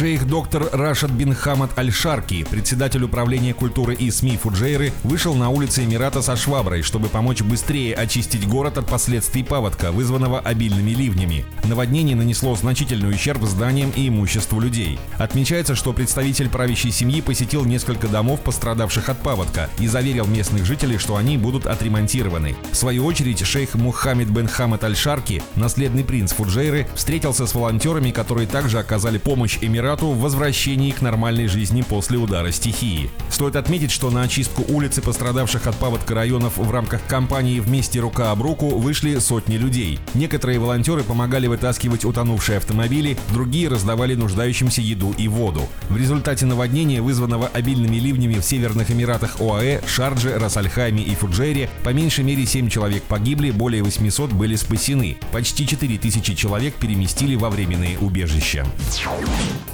Шейх доктор Рашад бин Хамад Аль-Шарки, председатель управления культуры и СМИ Фуджейры, вышел на улицы Эмирата со шваброй, чтобы помочь быстрее очистить город от последствий паводка, вызванного обильными ливнями. Наводнение нанесло значительный ущерб зданиям и имуществу людей. Отмечается, что представитель правящей семьи посетил несколько домов, пострадавших от паводка, и заверил местных жителей, что они будут отремонтированы. В свою очередь, шейх Мухаммед бен Хамад Аль-Шарки, наследный принц Фуджейры, встретился с волонтерами, которые также оказали помощь Эмирату Эмирату в возвращении к нормальной жизни после удара стихии. Стоит отметить, что на очистку улиц и пострадавших от паводка районов в рамках кампании «Вместе рука об руку» вышли сотни людей. Некоторые волонтеры помогали вытаскивать утонувшие автомобили, другие раздавали нуждающимся еду и воду. В результате наводнения, вызванного обильными ливнями в Северных Эмиратах ОАЭ, Шардже, Расальхайме и Фуджейре, по меньшей мере 7 человек погибли, более 800 были спасены. Почти 4000 человек переместили во временные убежища.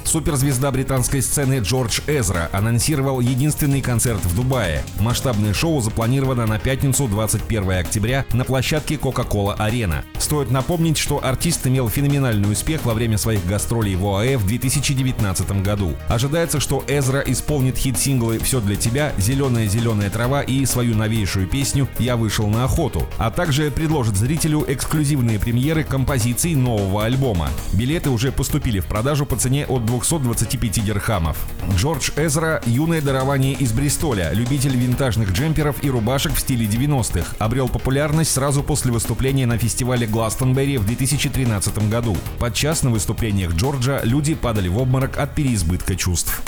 Суперзвезда британской сцены Джордж Эзра анонсировал единственный концерт в Дубае. Масштабное шоу запланировано на пятницу 21 октября на площадке Coca-Cola Arena. Стоит напомнить, что артист имел феноменальный успех во время своих гастролей в ОАЭ в 2019 году. Ожидается, что Эзра исполнит хит-синглы «Все для тебя», «Зеленая-зеленая трава» и свою новейшую песню «Я вышел на охоту», а также предложит зрителю эксклюзивные премьеры композиций нового альбома. Билеты уже поступили в продажу по цене от 225 дирхамов. Джордж Эзра – юное дарование из Бристоля, любитель винтажных джемперов и рубашек в стиле 90-х. Обрел популярность сразу после выступления на фестивале Гластонберри в 2013 году. Подчас на выступлениях Джорджа люди падали в обморок от переизбытка чувств.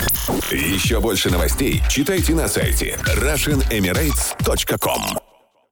Еще больше новостей читайте на сайте RussianEmirates.com